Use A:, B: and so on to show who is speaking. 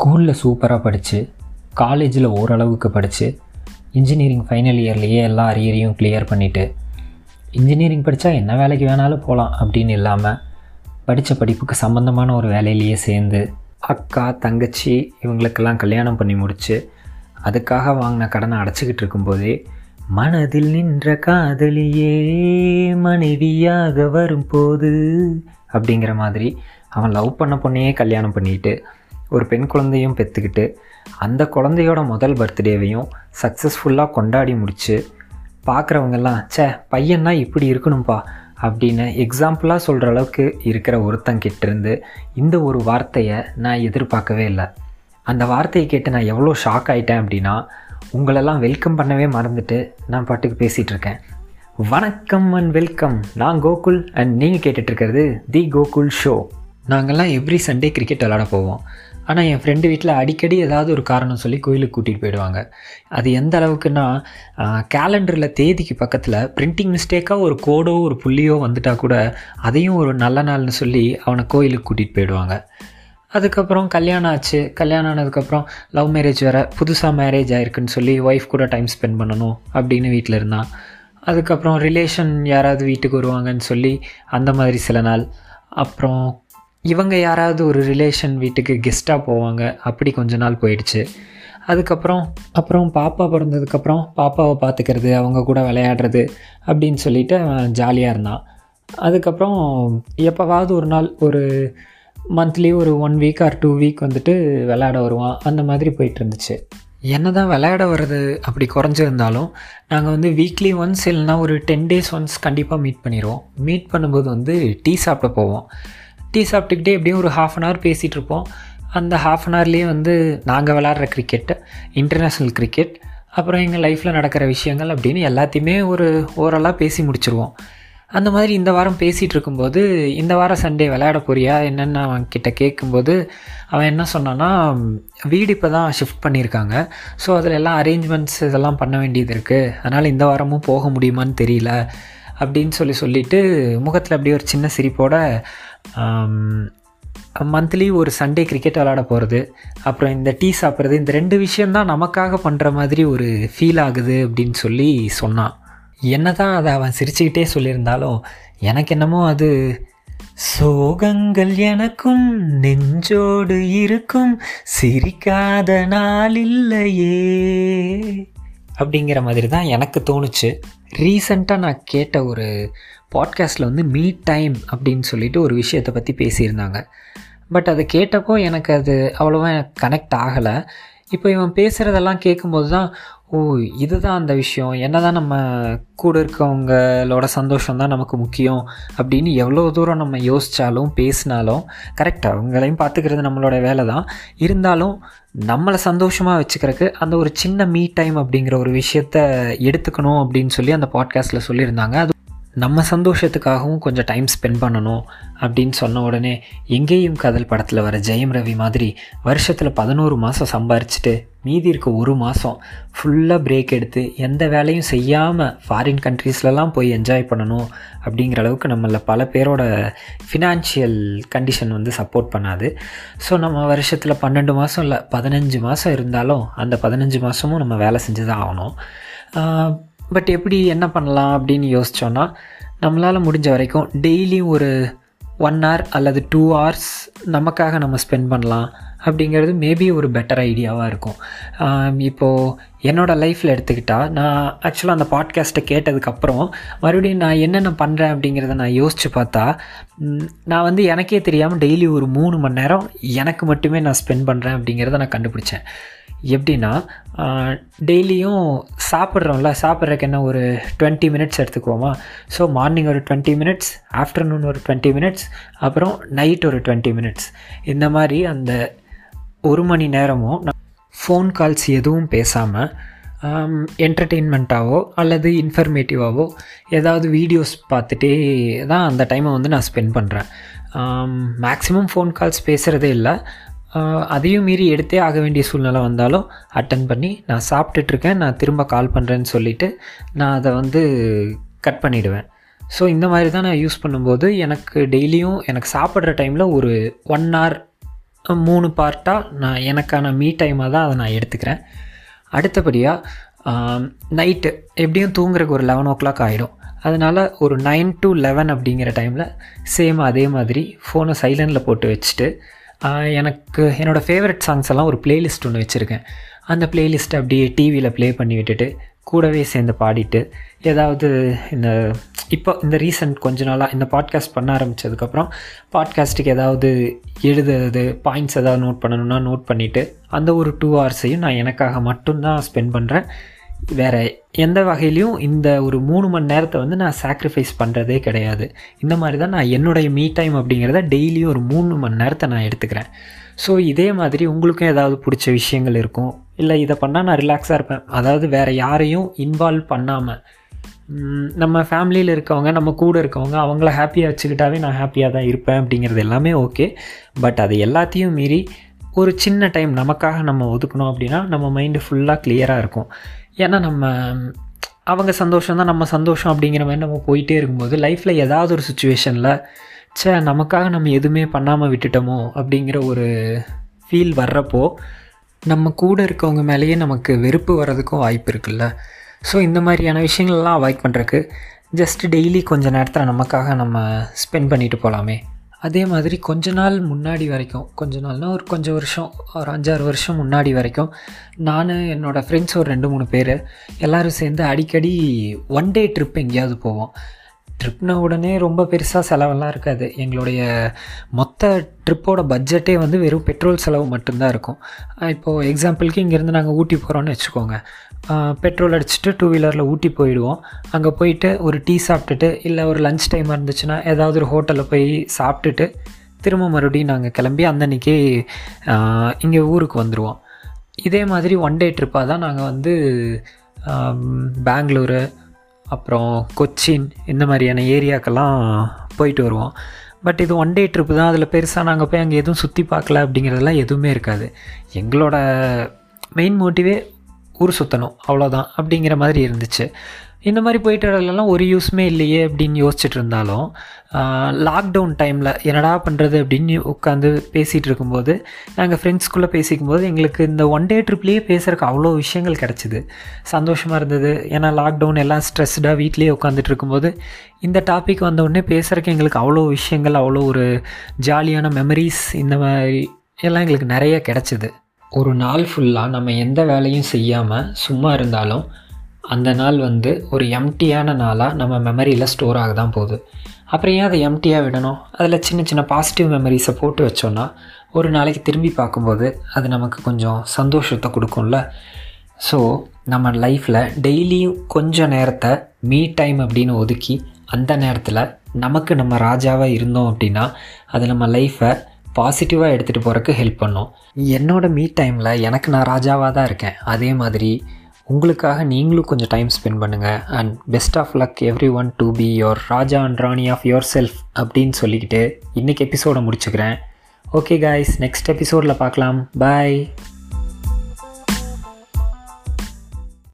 A: ஸ்கூலில் சூப்பராக படித்து காலேஜில் ஓரளவுக்கு படித்து இன்ஜினியரிங் ஃபைனல் இயர்லேயே எல்லா அரியரையும் கிளியர் பண்ணிவிட்டு இன்ஜினியரிங் படித்தா என்ன வேலைக்கு வேணாலும் போகலாம் அப்படின்னு இல்லாமல் படித்த படிப்புக்கு சம்மந்தமான ஒரு வேலையிலேயே சேர்ந்து அக்கா தங்கச்சி இவங்களுக்கெல்லாம் கல்யாணம் பண்ணி முடித்து அதுக்காக வாங்கின கடனை அடைச்சிக்கிட்டு இருக்கும்போதே மனதில் நின்ற காதலியே மனைவியாக வரும்போது அப்படிங்கிற மாதிரி அவன் லவ் பண்ண பொண்ணையே கல்யாணம் பண்ணிட்டு ஒரு பெண் குழந்தையும் பெற்றுக்கிட்டு அந்த குழந்தையோட முதல் பர்த்டேவையும் சக்ஸஸ்ஃபுல்லாக கொண்டாடி முடித்து பார்க்குறவங்கெல்லாம் ச்சே பையன்னா இப்படி இருக்கணும்ப்பா அப்படின்னு எக்ஸாம்பிளாக சொல்கிற அளவுக்கு இருக்கிற ஒருத்தங்கிட்ட இருந்து இந்த ஒரு வார்த்தையை நான் எதிர்பார்க்கவே இல்லை. அந்த வார்த்தையை கேட்டு நான் எவ்வளோ ஷாக் ஆகிட்டேன் அப்படின்னா உங்களெல்லாம் வெல்கம் பண்ணவே மறந்துட்டு நான் பாட்டுக்கு பேசிகிட்டு இருக்கேன். வணக்கம் அண்ட் வெல்கம் நான் கோகுல் அண்ட் நீங்கள் கேட்டுட்ருக்கிறது தி கோகுல் ஷோ. நாங்கள்லாம் எவ்ரி சண்டே கிரிக்கெட் விளாட போவோம். ஆனால் என் ஃப்ரெண்டு வீட்டில் அடிக்கடி ஏதாவது ஒரு காரணம் சொல்லி கோயிலுக்கு கூட்டிகிட்டு போயிடுவாங்க. அது எந்த அளவுக்குன்னா கேலண்டரில் தேதிக்கு பக்கத்தில் பிரிண்டிங் மிஸ்டேக்காக ஒரு கோடோ ஒரு புள்ளியோ வந்துட்டால் கூட அதையும் ஒரு நல்ல நாள்னு சொல்லி அவனை கோயிலுக்கு கூட்டிகிட்டு போயிடுவாங்க. அதுக்கப்புறம் கல்யாணம் ஆச்சு. கல்யாணம் ஆனதுக்கப்புறம் லவ் மேரேஜ் வேறு புதுசாக மேரேஜ் ஆயிருக்குன்னு சொல்லி ஒய்ஃப் கூட டைம் ஸ்பெண்ட் பண்ணணும் அப்படின்னு வீட்டில் இருந்தான். அதுக்கப்புறம் ரிலேஷன் யாராவது வீட்டுக்கு வருவாங்கன்னு சொல்லி அந்த மாதிரி சில நாள். அப்புறம் இவங்க யாராவது ஒரு ரிலேஷன் வீட்டுக்கு கெஸ்ட்டாக போவாங்க. அப்படி கொஞ்ச நாள் போயிடுச்சு. அதுக்கப்புறம் அப்புறம் பாப்பா பிறந்ததுக்கப்புறம் பாப்பாவை பார்த்துக்கிறது அவங்க கூட விளையாடுறது அப்படின்னு சொல்லிட்டு அவன் ஜாலியாக இருந்தான். அதுக்கப்புறம் எப்போவாவது ஒரு நாள் ஒரு மந்த்லி ஒரு one week or two week வந்துட்டு விளையாட வருவான். அந்த மாதிரி போயிட்டு இருந்துச்சு. என்ன தான் விளையாட வர்றது அப்படி குறைஞ்சிருந்தாலும் நாங்கள் வந்து வீக்லி ஒன்ஸ் இல்லைனா ஒரு டென் டேஸ் ஒன்ஸ் கண்டிப்பாக மீட் பண்ணிடுவோம் மீட் பண்ணும்போது வந்து டீ சாப்பிட போவோம். டீ சாப்பிட்டுக்கிட்டே எப்படியும் ஒரு ஹாஃப் அன் ஹவர் பேசிகிட்டு இருப்போம் அந்த ஹாஃப் அன் ஹவர்லேயே வந்து நாங்கள் விளாட்ற கிரிக்கெட்டு இன்டர்நேஷ்னல் கிரிக்கெட் அப்புறம் எங்கள் லைஃப்பில் நடக்கிற விஷயங்கள் அப்படின்னு எல்லாத்தையுமே ஒரு ஓரலாக பேசி முடிச்சிருவோம். அந்த மாதிரி இந்த வாரம் பேசிகிட்டு இருக்கும்போது இந்த வாரம் சண்டே விளையாட போறியா? என்னென்னு அவன் கிட்ட கேட்கும்போது அவன் என்ன சொன்னான்னா வீடு இப்போ தான் ஷிஃப்ட் பண்ணியிருக்காங்க. ஸோ அதில் எல்லாம் அரேஞ்ச்மெண்ட்ஸ் இதெல்லாம் பண்ண வேண்டியது இருக்குது அதனால் இந்த வாரமும் போக முடியுமான்னு தெரியல அப்படின்னு சொல்லி சொல்லிவிட்டு முகத்தில் அப்படியே ஒரு சின்ன சிரிப்போட மந்த்லி ஒரு சண்டே கிரிக்கெட் விளாட போகிறது அப்புறம் இந்த டீ சாப்பிட்றது இந்த ரெண்டு விஷயந்தான் நமக்காக பண்ணுற மாதிரி ஒரு ஃபீல் ஆகுது அப்படின்னு சொல்லி சொன்னான். என்ன தான் அதை அவன் சிரிச்சுக்கிட்டே சொல்லியிருந்தாலும் எனக்கு என்னமோ அது சோகங்கள் எனக்கும் நெஞ்சோடு இருக்கும் சிரிக்காத நாள் இல்லையே. அப்படிங்கிற மாதிரி தான் எனக்கு தோணுச்சு. ரீசண்டாக நான் கேட்ட ஒரு பாட்காஸ்ட்டில் வந்து மீ டைம் அப்படின்னு சொல்லிட்டு ஒரு விஷயத்தை பற்றி பேசியிருந்தாங்க. பட் அதை கேட்டப்போ எனக்கு அது அவ்வளோவா கனெக்ட் ஆகலை. இப்போ இவன் பேசுகிறதெல்லாம் கேட்கும்போது தான் ஓ இதுதான் அந்த விஷயம். என்ன தான் நம்ம கூட இருக்கவங்களோட சந்தோஷம் தான் நமக்கு முக்கியம். அப்படின்னு எவ்வளோ தூரம் நம்ம யோசித்தாலும் பேசினாலும் கரெக்டாக அவங்களையும் பார்த்துக்கிறது நம்மளோட வேலை தான். இருந்தாலும் நம்மளை சந்தோஷமாக வச்சுக்கிறதுக்கு அந்த ஒரு சின்ன மீ டைம் அப்படிங்கிற ஒரு விஷயத்த எடுத்துக்கணும் அப்படின்னு சொல்லி அந்த பாட்காஸ்ட்டில் சொல்லியிருந்தாங்க. அது நம்ம சந்தோஷத்துக்காகவும் கொஞ்சம் டைம் ஸ்பெண்ட் பண்ணணும் அப்படின்னு சொன்ன உடனே எங்கேயும் காதல் படத்தில் வர ஜெயம் ரவி மாதிரி வருஷத்தில் பதினோரு மாதம் சம்பாரிச்சுட்டு மீதி இருக்க ஒரு மாதம் ஃபுல்லாக பிரேக் எடுத்து எந்த வேலையும் செய்யாமல் ஃபாரின் கண்ட்ரீஸ்லலாம் போய் என்ஜாய் பண்ணணும் அப்படிங்கிற அளவுக்கு நம்மள பல பேரோட ஃபினான்ஷியல் கண்டிஷன் வந்து சப்போர்ட் பண்ணாது. ஸோ நம்ம வருஷத்தில் பன்னெண்டு மாதம் இல்லை பதினஞ்சு மாதம் இருந்தாலும் அந்த பதினஞ்சு மாதமும் நம்ம வேலை செஞ்சு தான் ஆகணும் பட் எப்படி என்ன பண்ணலாம் அப்படின்னு யோசித்தோன்னா நம்மளால் முடிஞ்ச வரைக்கும் டெய்லியும் ஒரு ஒன் ஹவர் அல்லது டூ ஹவர்ஸ் நமக்காக நம்ம ஸ்பெண்ட் பண்ணலாம் அப்படிங்கிறது மேபி ஒரு பெட்டர் ஐடியாவாக இருக்கும். இப்போது என்னோடய லைஃப்பில் எடுத்துக்கிட்டால் நான் ஆக்சுவலாக அந்த பாட்காஸ்ட்டை கேட்டதுக்கப்புறம் மறுபடியும் நான் என்னென்ன பண்ணுறேன் அப்படிங்கிறத நான் யோசித்து பார்த்தா நான் வந்து எனக்கே தெரியாமல் டெய்லி ஒரு மூணு மணி நேரம் எனக்கு மட்டுமே நான் ஸ்பெண்ட் பண்ணுறேன் அப்படிங்கிறத நான் கண்டுபிடிச்சேன். எப்படின்னா டெய்லியும் சாப்பிட்றோம்ல சாப்பிட்றதுக்கு என்ன ஒரு டுவெண்ட்டி மினிட்ஸ் எடுத்துக்குவோமா? ஸோ மார்னிங் ஒரு டுவெண்ட்டி மினிட்ஸ் ஆஃப்டர்நூன் ஒரு டுவெண்ட்டி மினிட்ஸ் அப்புறம் நைட் ஒரு டுவெண்ட்டி மினிட்ஸ். இந்த மாதிரி அந்த ஒரு மணி நேரமும் ஃபோன் கால்ஸ் எதுவும் பேசாமல் என்டர்டெயின்மெண்ட்டாவோ அல்லது இன்ஃபர்மேட்டிவாவோ ஏதாவது வீடியோஸ் பார்த்துட்டே தான் அந்த டைமை வந்து நான் ஸ்பெண்ட் பண்ணுறேன் மேக்ஸிமம் ஃபோன் கால்ஸ் பேசுகிறதே இல்லை. அதையும் மீறி எடுத்தே ஆக வேண்டிய சூழ்நிலை வந்தாலும் அட்டன் பண்ணி நான் சாப்பிட்டுட்ருக்கேன் நான் திரும்ப கால் பண்ணுறேன்னு சொல்லிவிட்டு நான் அதை வந்து கட் பண்ணிவிடுவேன் ஸோ இந்த மாதிரி தான் நான் யூஸ் பண்ணும்போது எனக்கு டெய்லியும் எனக்கு சாப்பிட்ற டைமில் ஒரு ஒன் ஹவர் மூணு பார்ட்டாக நான் எனக்கான மீ டைமாக தான் அதை நான் எடுத்துக்கிறேன். அடுத்தபடியாக நைட்டு எப்படியும் தூங்குறக்கு ஒரு லெவன் ஓ கிளாக் ஆகிடும் அதனால் ஒரு நைன் டு லெவன் அப்படிங்கிற டைமில் சேம் அதே மாதிரி ஃபோனை சைலண்டில் போட்டு வச்சுட்டு எனக்கு என்னோடய ஃபேவரட் சாங்ஸ் எல்லாம் ஒரு பிளேலிஸ்ட் ஒன்று வச்சுருக்கேன். அந்த பிளேலிஸ்ட்டை அப்படியே டிவியில் ப்ளே பண்ணி விட்டுட்டு கூடவே சேர்ந்து பாடிட்டு ஏதாவது இந்த இப்போ இந்த ரீசன்ட் கொஞ்ச நாளாக இந்த பாட்காஸ்ட் பண்ண ஆரம்பித்ததுக்கப்புறம் பாட்காஸ்ட்டுக்கு ஏதாவது எழுதுறது பாயிண்ட்ஸ் ஏதாவது நோட் பண்ணணும்னா நோட் பண்ணிவிட்டு அந்த ஒரு டூ ஹவர்ஸையும் நான் எனக்காக மட்டும்தான் ஸ்பெண்ட் பண்ணுறேன் வேறு எந்த வகையிலையும் இந்த ஒரு மூணு மணி நேரத்தை வந்து நான் சாக்ரிஃபைஸ் பண்ணுறதே கிடையாது. இந்த மாதிரி தான் நான் என்னுடைய மீ டைம் அப்படிங்கிறத டெய்லியும் ஒரு மூணு மணி நேரத்தை நான் எடுத்துக்கிறேன். ஸோ இதே மாதிரி உங்களுக்கும் ஏதாவது பிடிச்ச விஷயங்கள் இருக்கும். இல்லை இதை பண்ணால் நான் ரிலாக்ஸாக இருப்பேன். அதாவது வேறு யாரையும் இன்வால்வ் பண்ணாமல் நம்ம ஃபேமிலியில் இருக்கவங்க நம்ம கூட இருக்கவங்க அவங்கள ஹாப்பியாக வச்சுக்கிட்டாவே நான் ஹாப்பியாக தான் இருப்பேன் அப்படிங்கிறது எல்லாமே ஓகே பட் அது எல்லாத்தையும் மீறி ஒரு சின்ன டைம் நமக்காக நம்ம ஒதுக்கணும் அப்படின்னா நம்ம மைண்டு ஃபுல்லாக கிளியராக இருக்கும். ஏன்னா நம்ம அவங்க சந்தோஷம் தான் நம்ம சந்தோஷம் அப்படிங்கிற மாதிரி நம்ம போயிட்டே இருக்கும்போது லைஃப்பில் ஏதாவது ஒரு சுச்சுவேஷனில் ச்சே நமக்காக நம்ம எதுவுமே பண்ணாமல் விட்டுட்டோமோ அப்படிங்கிற ஒரு ஃபீல் வர்றப்போ நம்ம கூட இருக்கவங்க மேலேயே நமக்கு வெறுப்பு வர்றதுக்கும் வாய்ப்பு இருக்குல்ல. ஸோ இந்த மாதிரியான விஷயங்கள்லாம் அவாய்ட் பண்ணுறக்கு ஜஸ்ட் டெய்லி கொஞ்ச நேரத்தில் நமக்காக நம்ம ஸ்பெண்ட் பண்ணிட்டு போகலாமே அதே மாதிரி கொஞ்ச நாள் முன்னாடி வரைக்கும் கொஞ்ச நாள்னா ஒரு கொஞ்சம் வருஷம் ஒரு அஞ்சாறு வருஷம் முன்னாடி வரைக்கும் நான் என்னோடய ஃப்ரெண்ட்ஸ் ஒரு ரெண்டு மூணு பேர் எல்லோரும் சேர்ந்து அடிக்கடி ஒன் டே ட்ரிப் எங்கேயாவது போவோம். ட்ரிப்னா உடனே ரொம்ப பெருசாக செலவெல்லாம் இருக்காது. எங்களுடைய மொத்த ட்ரிப்போட பட்ஜெட்டே வந்து வெறும் பெட்ரோல் செலவு மட்டும்தான் இருக்கும். இப்போது எக்ஸாம்பிளுக்கு இங்கேருந்து நாங்கள் ஊட்டி போகிறோன்னு வச்சுக்கோங்க. பெட்ரோல் அடிச்சுட்டு டூ வீலரில் ஊட்டி போயிடுவோம். அங்கே போயிட்டு ஒரு டீ சாப்பிட்டுட்டு இல்லை ஒரு லஞ்ச் டைம் இருந்துச்சுன்னா ஏதாவது ஒரு ஹோட்டலில் போய் சாப்பிட்டுட்டு திரும்ப மறுபடியும் நாங்கள் கிளம்பி அந்தன்னைக்கு இங்கே ஊருக்கு வந்துடுவோம் இதே மாதிரி ஒன் டே ட்ரிப்பாக தான் நாங்கள் வந்து பெங்களூரு அப்புறம் கொச்சின் இந்த மாதிரியான ஏரியாக்கெல்லாம் போயிட்டு வருவோம். பட் இது ஒன் டே ட்ரிப்பு தான். அதில் பெருசாக நாங்கள் போய் அங்கே எதுவும் சுற்றி பார்க்கல அப்படிங்கிறதெல்லாம் எதுவுமே இருக்காது. எங்களோட மெயின் மோட்டிவே ஊர் சுற்றணும் அவ்வளோதான் அப்படிங்கிற மாதிரி இருந்துச்சு. இந்த மாதிரி போயிட்டு வரலாம் ஒரு யூஸுமே இல்லையே அப்படின்னு யோசிச்சுட்டு இருந்தாலும் லாக்டவுன் டைமில் என்னடா பண்ணுறது அப்படின்னு உட்காந்து பேசிகிட்டு இருக்கும்போது நாங்கள் ஃப்ரெண்ட்ஸ்குள்ளே பேசிக்கும்போது எங்களுக்கு இந்த ஒன் டே ட்ரிப்லேயே பேசுகிறக்கு அவ்வளோ விஷயங்கள் கிடச்சிது. சந்தோஷமாக இருந்தது. ஏன்னா லாக்டவுன் எல்லாம் ஸ்ட்ரெஸ்டாக வீட்லேயே உட்காந்துட்டு இருக்கும்போது இந்த டாபிக் வந்த உடனே பேசுகிறக்கு எங்களுக்கு அவ்வளோ விஷயங்கள் அவ்வளோ ஒரு ஜாலியான மெமரிஸ் இந்த மாதிரி எல்லாம் எங்களுக்கு நிறைய கிடச்சிது. ஒரு நாள் ஃபுல்லாக நம்ம எந்த வேலையும் செய்யாமல் சும்மா இருந்தாலும் அந்த நாள் வந்து ஒரு எம்டியான நாளாக நம்ம மெமரியில் ஸ்டோர் ஆக தான் போகுது. அப்புறம் ஏன் அதை எம்டியாக விடணும்? அதில் சின்ன சின்ன பாசிட்டிவ் மெமரிஸை போட்டு வச்சோன்னா ஒரு நாளைக்கு திரும்பி பார்க்கும்போது அது நமக்கு கொஞ்சம் சந்தோஷத்தை கொடுக்கும்ல. ஸோ நம்ம லைஃப்பில் டெய்லியும் கொஞ்சம் நேரத்தை மீ டைம் அப்படின்னு ஒதுக்கி அந்த நேரத்தில் நமக்கு நம்ம ராஜாவாக இருந்தோம் அப்படின்னா அது நம்ம லைஃப்பை பாசிட்டிவாக எடுத்துகிட்டு போகிறக்கு ஹெல்ப் பண்ணும். என்னோடய மீ டைமில் எனக்கு நான் ராஜாவாக தான் இருக்கேன். அதே மாதிரி உங்களுக்காக நீங்களும் கொஞ்சம் டைம் ஸ்பெண்ட் பண்ணுங்கள் and best of luck everyone to be your raja and rani of yourself அப்படின்னு சொல்லிக்கிட்டு இன்றைக்கி எபிசோடை முடிச்சுக்கிறேன். ஓகே காய்ஸ் நெக்ஸ்ட் எபிசோடில் பார்க்கலாம். பாய்